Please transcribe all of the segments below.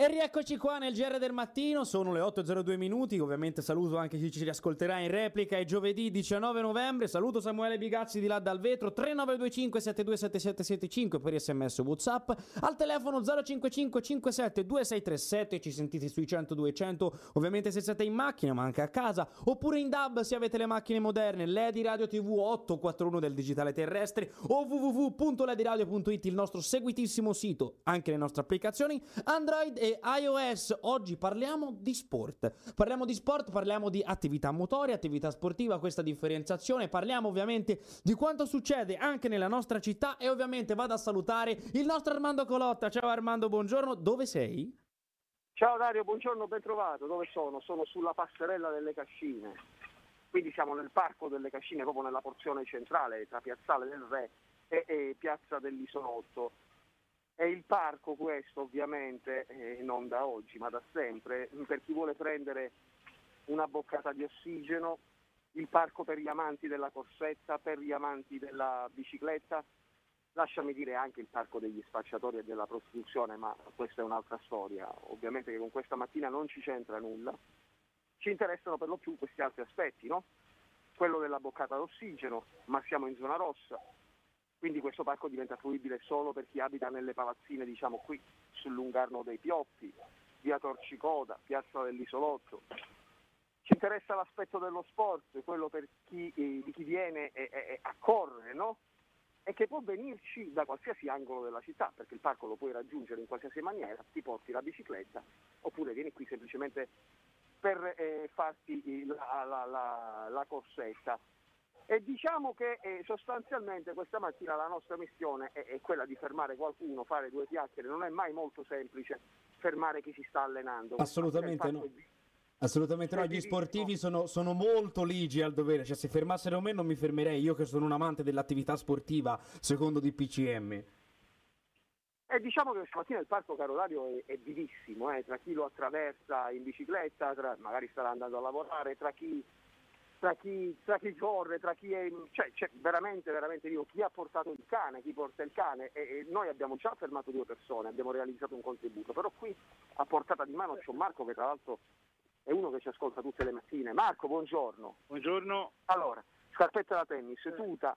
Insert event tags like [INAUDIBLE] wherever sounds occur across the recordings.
E rieccoci qua nel GR del mattino, sono le 8.02 minuti, ovviamente saluto anche chi ci riascolterà in replica, è giovedì 19 novembre, saluto Samuele Bigazzi di là dal vetro, 3925 727775 per sms whatsapp, al telefono 055 57 2637, ci sentite sui 100 200, ovviamente se siete in macchina ma anche a casa, oppure in DAB se avete le macchine moderne, LED Radio TV 841 del digitale terrestre o www.lediradio.it il nostro seguitissimo sito, anche le nostre applicazioni, Android e iOS. Oggi parliamo di sport. Parliamo di sport, parliamo di attività motoria, attività sportiva, questa differenziazione. Parliamo ovviamente di quanto succede anche nella nostra città e ovviamente vado a salutare il nostro Armando Colotta. Ciao Armando, buongiorno. Dove sei? Ciao Dario, buongiorno, ben trovato. Dove sono? Sono sulla passerella delle Cascine. Quindi siamo nel parco delle Cascine, proprio nella porzione centrale tra Piazzale del Re e, e Piazza dell'Isolotto è il parco questo ovviamente, eh, non da oggi ma da sempre, per chi vuole prendere una boccata di ossigeno, il parco per gli amanti della corsetta, per gli amanti della bicicletta, lasciami dire anche il parco degli spacciatori e della prostituzione, ma questa è un'altra storia, ovviamente che con questa mattina non ci c'entra nulla. Ci interessano per lo più questi altri aspetti, no? Quello della boccata d'ossigeno, ma siamo in zona rossa, quindi questo parco diventa fruibile solo per chi abita nelle palazzine, diciamo qui sul Lungarno dei Pioppi, via Torcicoda, piazza dell'Isolotto. Ci interessa l'aspetto dello sport, quello per chi, eh, di chi viene eh, eh, a correre, no? E che può venirci da qualsiasi angolo della città, perché il parco lo puoi raggiungere in qualsiasi maniera, ti porti la bicicletta, oppure vieni qui semplicemente per eh, farti la, la, la, la corsetta. E diciamo che eh, sostanzialmente questa mattina la nostra missione è, è, quella di fermare qualcuno, fare due chiacchiere, non è mai molto semplice fermare chi si sta allenando. Assolutamente no. Di... Assolutamente no, gli sportivi sono, sono, molto ligi al dovere, cioè se fermassero me non mi fermerei, io che sono un amante dell'attività sportiva secondo DPCM. E diciamo che stamattina il parco Carolario è, è vivissimo, eh, tra chi lo attraversa in bicicletta, tra, magari starà andando a lavorare, tra chi tra chi, tra chi, corre, tra chi è. Cioè, cioè, veramente, veramente dico, chi ha portato il cane, chi porta il cane. E, e, noi abbiamo già fermato due persone, abbiamo realizzato un contributo, però qui a portata di mano c'è un Marco che tra l'altro è uno che ci ascolta tutte le mattine. Marco, buongiorno. Buongiorno. Allora, scarpetta da tennis, tuta,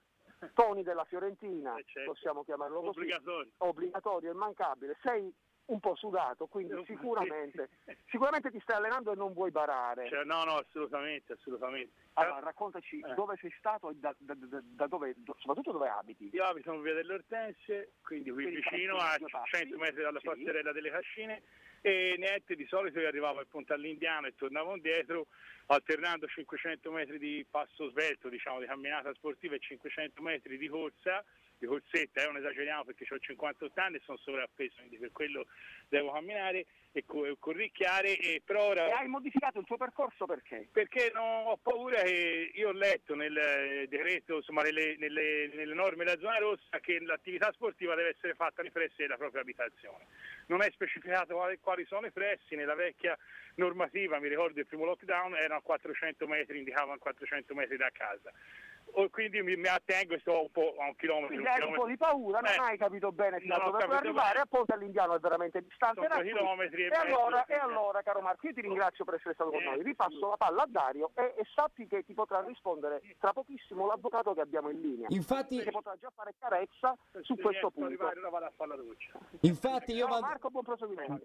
Toni della Fiorentina, eh certo. possiamo chiamarlo così. Obbligatorio. Obbligatorio, immancabile. Sei un po' sudato, quindi sicuramente, sicuramente ti stai allenando e non vuoi barare. Cioè, no, no, assolutamente, assolutamente. Allora, raccontaci eh. dove sei stato e da, da, da, da dove, soprattutto dove abiti. Io abito in via delle Ortense, quindi qui quindi vicino a 100 metri dalla sì. passerella delle Cascine e niente, di solito io arrivavo al Ponte all'Indiano e tornavo indietro alternando 500 metri di passo svelto, diciamo di camminata sportiva e 500 metri di corsa di corsetta, eh, non esageriamo perché ho 58 anni e sono sovrappeso, quindi per quello devo camminare e co- corricchiare. E, però ora... e hai modificato il tuo percorso perché? Perché non ho paura che io ho letto nel decreto, insomma nelle, nelle, nelle norme della zona rossa che l'attività sportiva deve essere fatta nei pressi della propria abitazione. Non è specificato quali, quali sono i pressi, nella vecchia normativa, mi ricordo il primo lockdown, erano a 400 metri, indicavano 400 metri da casa quindi mi, mi, attengo e sto un po' a un chilometro. Quindi hai un po' di paura, non eh, hai capito bene fino a dove puoi arrivare, a Ponte all'Indiano è veramente distante da chilometri e, e, allora, e allora, caro Marco, io ti ringrazio per essere stato con noi, ripasso la palla a Dario e, e, sappi che ti potrà rispondere tra pochissimo l'avvocato che abbiamo in linea. Infatti... Che potrà già fare carezza su questo punto. Arrivare, vado a fare la doccia. Infatti io vado... Marco, buon proseguimento.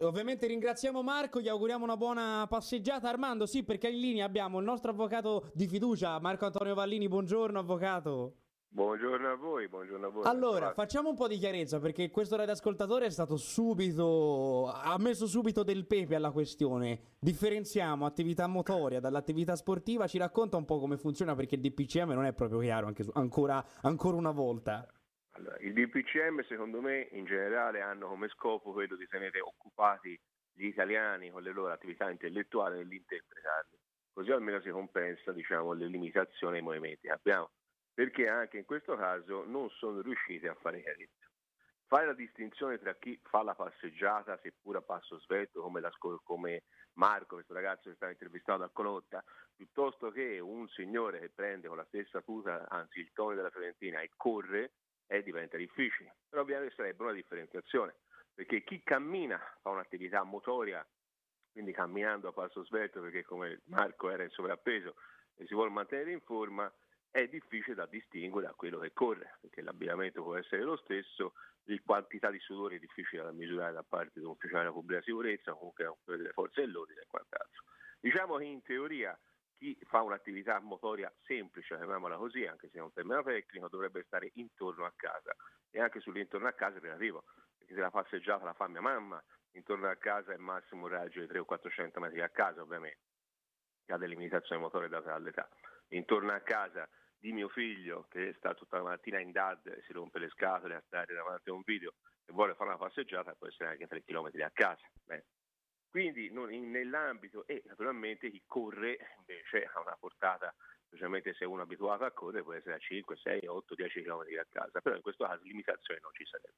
Ovviamente ringraziamo Marco, gli auguriamo una buona passeggiata. Armando, sì, perché in linea abbiamo il nostro avvocato di fiducia, Marco Antonio Vallini, buongiorno avvocato. Buongiorno a voi, buongiorno a voi. Allora, facciamo un po' di chiarezza perché questo radioascoltatore è stato subito, ha messo subito del pepe alla questione. Differenziamo attività motoria dall'attività sportiva, ci racconta un po' come funziona perché il DPCM non è proprio chiaro anche su, ancora, ancora una volta. Allora, il DPCM secondo me in generale hanno come scopo quello di tenere occupati gli italiani con le loro attività intellettuali nell'interpretarli così almeno si compensa diciamo, le limitazioni ai movimenti che abbiamo, perché anche in questo caso non sono riusciti a fare chiarezza. Fare la distinzione tra chi fa la passeggiata, seppur a passo svelto, come, la, come Marco, questo ragazzo che stava intervistato a Colotta, piuttosto che un signore che prende con la stessa tuta, anzi il tono della Fiorentina, e corre, eh, diventa difficile. Però ovviamente sarebbe una differenziazione. perché chi cammina fa un'attività motoria, quindi camminando a passo svelto perché come Marco era in sovrappeso e si vuole mantenere in forma, è difficile da distinguere da quello che corre, perché l'abbigliamento può essere lo stesso, la quantità di sudore è difficile da misurare da parte di un ufficiale della pubblica sicurezza, comunque delle forze dell'ordine e quant'altro. Diciamo che in teoria chi fa un'attività motoria semplice, chiamiamola così, anche se è un termine tecnico, dovrebbe stare intorno a casa e anche sull'intorno a casa è relativo, perché se la passeggiata la fa mia mamma, intorno a casa è massimo un raggio di 300 o 400 metri a casa ovviamente, che ha delle limitazioni motorie date dall'età. Intorno a casa di mio figlio che sta tutta la mattina in DAD e si rompe le scatole a stare davanti a un video e vuole fare una passeggiata può essere anche 3 km a casa. Beh. Quindi non, in, nell'ambito e naturalmente chi corre invece ha una portata, specialmente se uno è abituato a correre, può essere a 5, 6, 8, 10 km a casa, però in questo caso limitazioni non ci sarebbe.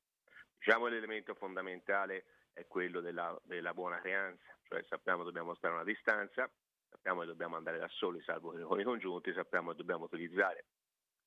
Diciamo l'elemento fondamentale è quello della, della buona creanza, cioè sappiamo che dobbiamo stare a una distanza, sappiamo che dobbiamo andare da soli, salvo con i congiunti, sappiamo che dobbiamo utilizzare,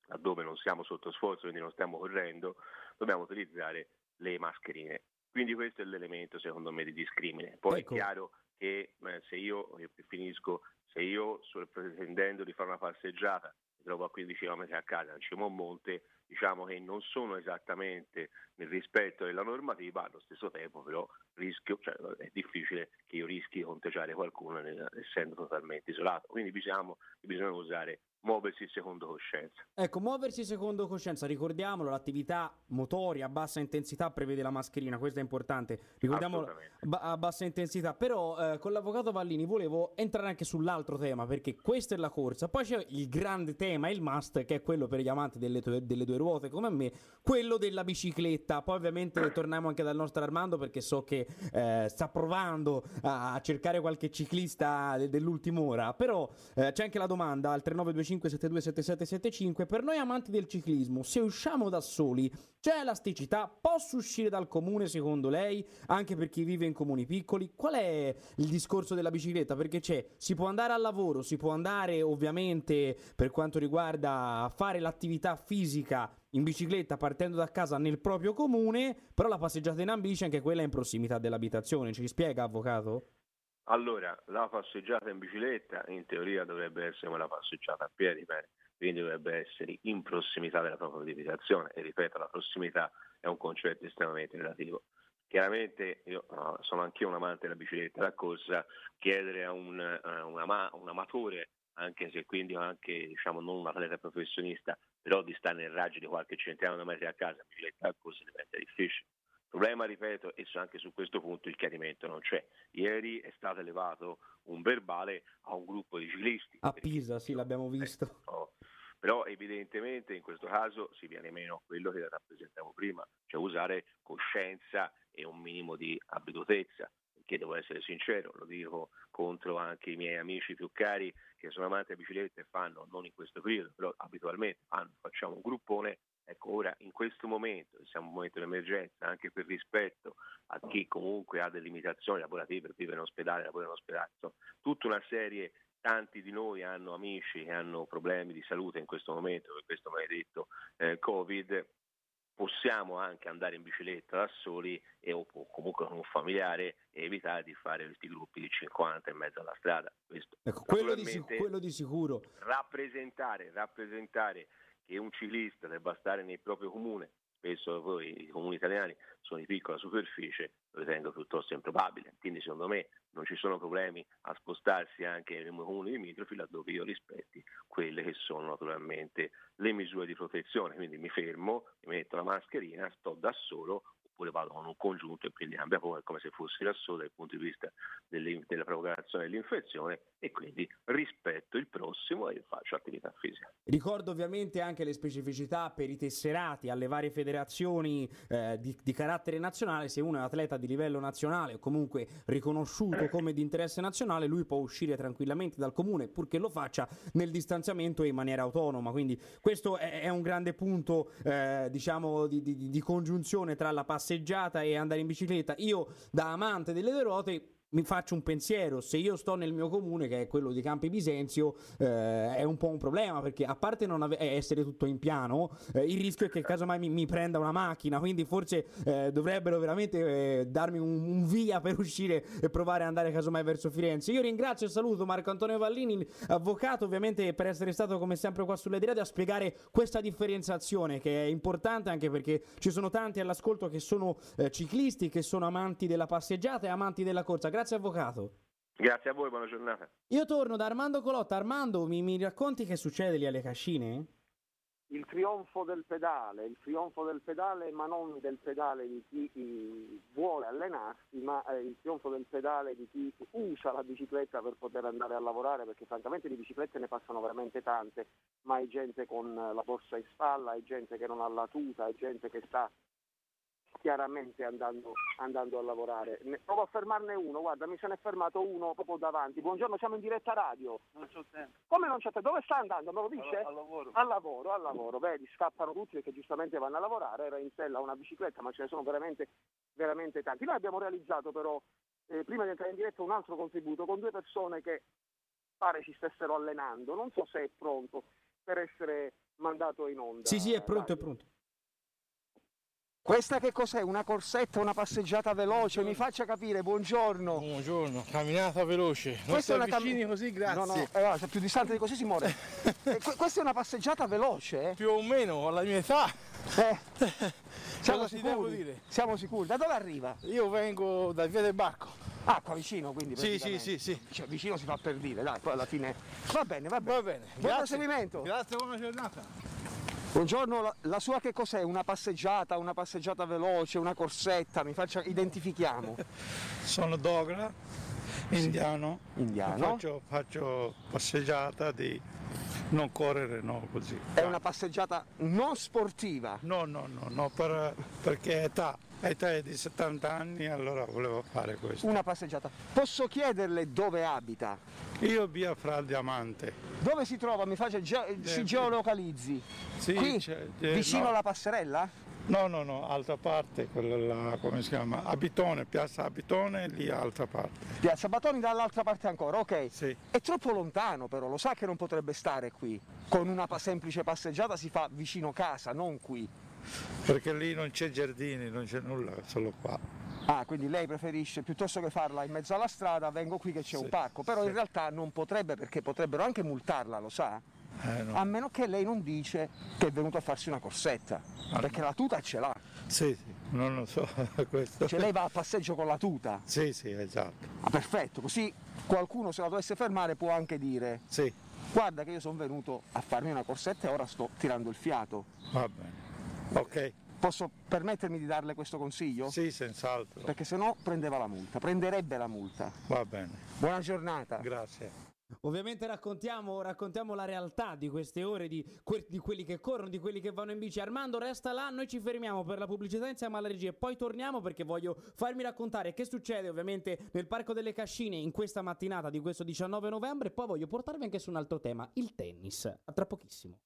laddove non siamo sotto sforzo, quindi non stiamo correndo, dobbiamo utilizzare le mascherine. Quindi questo è l'elemento secondo me di discrimine. Poi ecco. è chiaro che eh, se io, io finisco, se io sto pretendendo di fare una passeggiata, trovo a 15 km a casa in cima a un monte, diciamo che non sono esattamente nel rispetto della normativa, allo stesso tempo però rischio, cioè è difficile che io rischi di contagiare qualcuno essendo totalmente isolato. Quindi diciamo bisogna usare muoversi secondo coscienza. Ecco, muoversi secondo coscienza, ricordiamolo, l'attività motoria a bassa intensità prevede la mascherina, questo è importante, ricordiamolo a bassa intensità, però eh, con l'avvocato Vallini volevo entrare anche sull'altro tema, perché questa è la corsa, poi c'è il grande tema, il must, che è quello per gli amanti delle, delle due ruote come me, quello della bicicletta, poi ovviamente [CLEARS THROAT] torniamo anche dal nostro Armando perché so che eh, sta provando a cercare qualche ciclista dell'ultima ora, però eh, c'è anche la domanda al 3925 335 per noi amanti del ciclismo, se usciamo da soli, c'è elasticità? Posso uscire dal comune secondo lei? Anche per chi vive in comuni piccoli? Qual è il discorso della bicicletta? Perché c'è, si può andare al lavoro, si può andare ovviamente per quanto riguarda fare l'attività fisica in bicicletta partendo da casa nel proprio comune, però la passeggiata in ambici anche quella è in prossimità dell'abitazione. Ci spiega, avvocato? Allora, la passeggiata in bicicletta in teoria dovrebbe essere una passeggiata a piedi, quindi dovrebbe essere in prossimità della propria abitazione e ripeto, la prossimità è un concetto estremamente relativo. Chiaramente io uh, sono anch'io un amante della bicicletta da corsa, chiedere a un, uh, un, ama- un amatore, anche se quindi anche diciamo, non un atleta professionista, però di stare nel raggio di qualche centinaio di metri a casa in bicicletta da corsa diventa difficile problema, ripeto, e anche su questo punto il chiarimento non c'è. Ieri è stato elevato un verbale a un gruppo di ciclisti. A Pisa, sì, l'abbiamo visto. Eh, no. Però evidentemente in questo caso si viene meno quello che rappresentavo prima, cioè usare coscienza e un minimo di abitutezza che devo essere sincero, lo dico contro anche i miei amici più cari che sono amanti a biciclette e fanno, non in questo periodo, però abitualmente fanno, facciamo un gruppone Ecco, ora in questo momento, siamo in un momento di emergenza, anche per rispetto a chi comunque ha delle limitazioni lavorative per vivere in ospedale, lavorare in ospedale, insomma, tutta una serie, tanti di noi hanno amici che hanno problemi di salute in questo momento, per questo maledetto eh, Covid, possiamo anche andare in bicicletta da soli e, o comunque con un familiare e evitare di fare questi gruppi di 50 in mezzo alla strada. Questo, ecco, quello di, sic- quello di sicuro. Rappresentare, rappresentare che un ciclista debba stare nel proprio comune, spesso poi i comuni italiani sono di piccola superficie, lo ritengo piuttosto improbabile. Quindi secondo me non ci sono problemi a spostarsi anche nei comuni limitrofi laddove io rispetti quelle che sono naturalmente le misure di protezione. Quindi mi fermo, mi metto la mascherina, sto da solo oppure vado con un congiunto e quindi cambia poi come se fossi da solo dal punto di vista della propagazione dell'infezione e quindi rispetto il prossimo e faccio attività fisica. Ricordo ovviamente anche le specificità per i tesserati alle varie federazioni eh, di, di, carattere nazionale, se uno è atleta di livello nazionale o comunque riconosciuto come di interesse nazionale, lui può uscire tranquillamente dal comune purché lo faccia nel distanziamento e in maniera autonoma, quindi questo è, è un grande punto eh, diciamo di, di, di congiunzione tra la passeggiata e andare in bicicletta. Io, da amante delle due ruote, mi faccio un pensiero, se io sto nel mio comune, che è quello di Campi Bisenzio, eh, è un po' un problema, perché a parte non ave- essere tutto in piano, eh, il rischio è che casomai mi, mi prenda una macchina, quindi forse eh, dovrebbero veramente eh, darmi un, un, via per uscire e provare ad andare casomai verso Firenze. Io ringrazio e saluto Marco Antonio Vallini, avvocato ovviamente per essere stato come sempre qua sulle dirette a spiegare questa differenziazione che è importante anche perché ci sono tanti all'ascolto che sono eh, ciclisti, che sono amanti della passeggiata e amanti della corsa. Grazie avvocato. Grazie a voi, buona giornata. Io torno da Armando Colotta. Armando, mi, mi racconti che succede lì alle cascine? Il trionfo del pedale, il trionfo del pedale, ma non del pedale di chi vuole allenarsi, ma eh, il trionfo del pedale di chi usa la bicicletta per poter andare a lavorare, perché francamente di biciclette ne passano veramente tante, ma è gente con la borsa in spalla, è gente che non ha la tuta, è gente che sta chiaramente andando, andando, a lavorare. provo a fermarne uno, guarda, mi se ne è fermato uno proprio davanti. Buongiorno, siamo in diretta radio. Non c'ho tempo. Come non c'è tempo? Dove sta andando? Me lo dice? Al, al lavoro. Al lavoro, al lavoro. Vedi, scappano tutti perché giustamente vanno a lavorare. Era in sella una bicicletta, ma ce ne sono veramente, veramente tanti. Noi abbiamo realizzato però, eh, prima di entrare in diretta, un altro contributo con due persone che pare si stessero allenando. Non so se è pronto per essere mandato in onda. Sì, sì, è pronto, Dai. è pronto. Questa che cos'è? Una corsetta, una passeggiata veloce? Mi faccia capire, buongiorno. Buongiorno, camminata veloce. Non questa è una vicini cam... così, grazie. No, no, eh, se più distante di così si muore. [LAUGHS] eh, questa è una passeggiata veloce? Eh? Più o meno, alla mia età. Eh. [LAUGHS] Siamo sicuri? Siamo sicuri. Da dove arriva? Io vengo dal via del barco. Ah, qua vicino quindi? Sì, sì, sì, sì. Cioè, vicino si fa per dire, dai, poi alla fine... Va bene, va bene. Va bene. Buon proseguimento. Grazie, buona giornata. Buongiorno, la, la, sua che cos'è? Una passeggiata, una passeggiata veloce, una corsetta? Mi faccia, identifichiamo. [LAUGHS] Sono Dogra, indiano. Indiano. Faccio, faccio, passeggiata di non correre, no, così. È una passeggiata non sportiva? No, no, no, no per, perché età. Età è di 70 anni, allora volevo fare questo. Una passeggiata. Posso chiederle dove abita? Io via fra Diamante. Dove si trova? Mi faccia, ge- si geolocalizzi? Sì, Qui? vicino no. alla passerella? No, no, no, altra parte, quella là, come si chiama? Abitone, piazza Abitone, lì altra parte. Piazza Batoni dall'altra parte ancora, ok. Sì. È troppo lontano però, lo sa che non potrebbe stare qui. Con una semplice passeggiata si fa vicino casa, non qui. Perché lì non c'è giardini, non c'è nulla, solo qua. Ah, quindi lei preferisce piuttosto che farla in mezzo alla strada, vengo qui che c'è sì, un parco, però sì. in realtà non potrebbe perché potrebbero anche multarla, lo sa? Eh, no. A meno che lei non dice che è venuto a farsi una corsetta, ah, perché la tuta ce l'ha. Sì, sì, non lo so [LAUGHS] questo. Cioè lei va a passeggio con la tuta? Sì, sì, esatto. Ah, perfetto, così qualcuno se la dovesse fermare può anche dire sì. guarda che io sono venuto a farmi una corsetta e ora sto tirando il fiato. Va bene. Ok. Posso permettermi di darle questo consiglio? Sì, senz'altro. Perché se no prendeva la multa, prenderebbe la multa. Va bene. Buona giornata. Grazie. Ovviamente raccontiamo, raccontiamo, la realtà di queste ore, di, que- di, quelli che corrono, di quelli che vanno in bici. Armando resta là, noi ci fermiamo per la pubblicità insieme alla regia e poi torniamo perché voglio farmi raccontare che succede ovviamente nel Parco delle Cascine in questa mattinata di questo 19 novembre e poi voglio portarvi anche su un altro tema, il tennis. A tra pochissimo.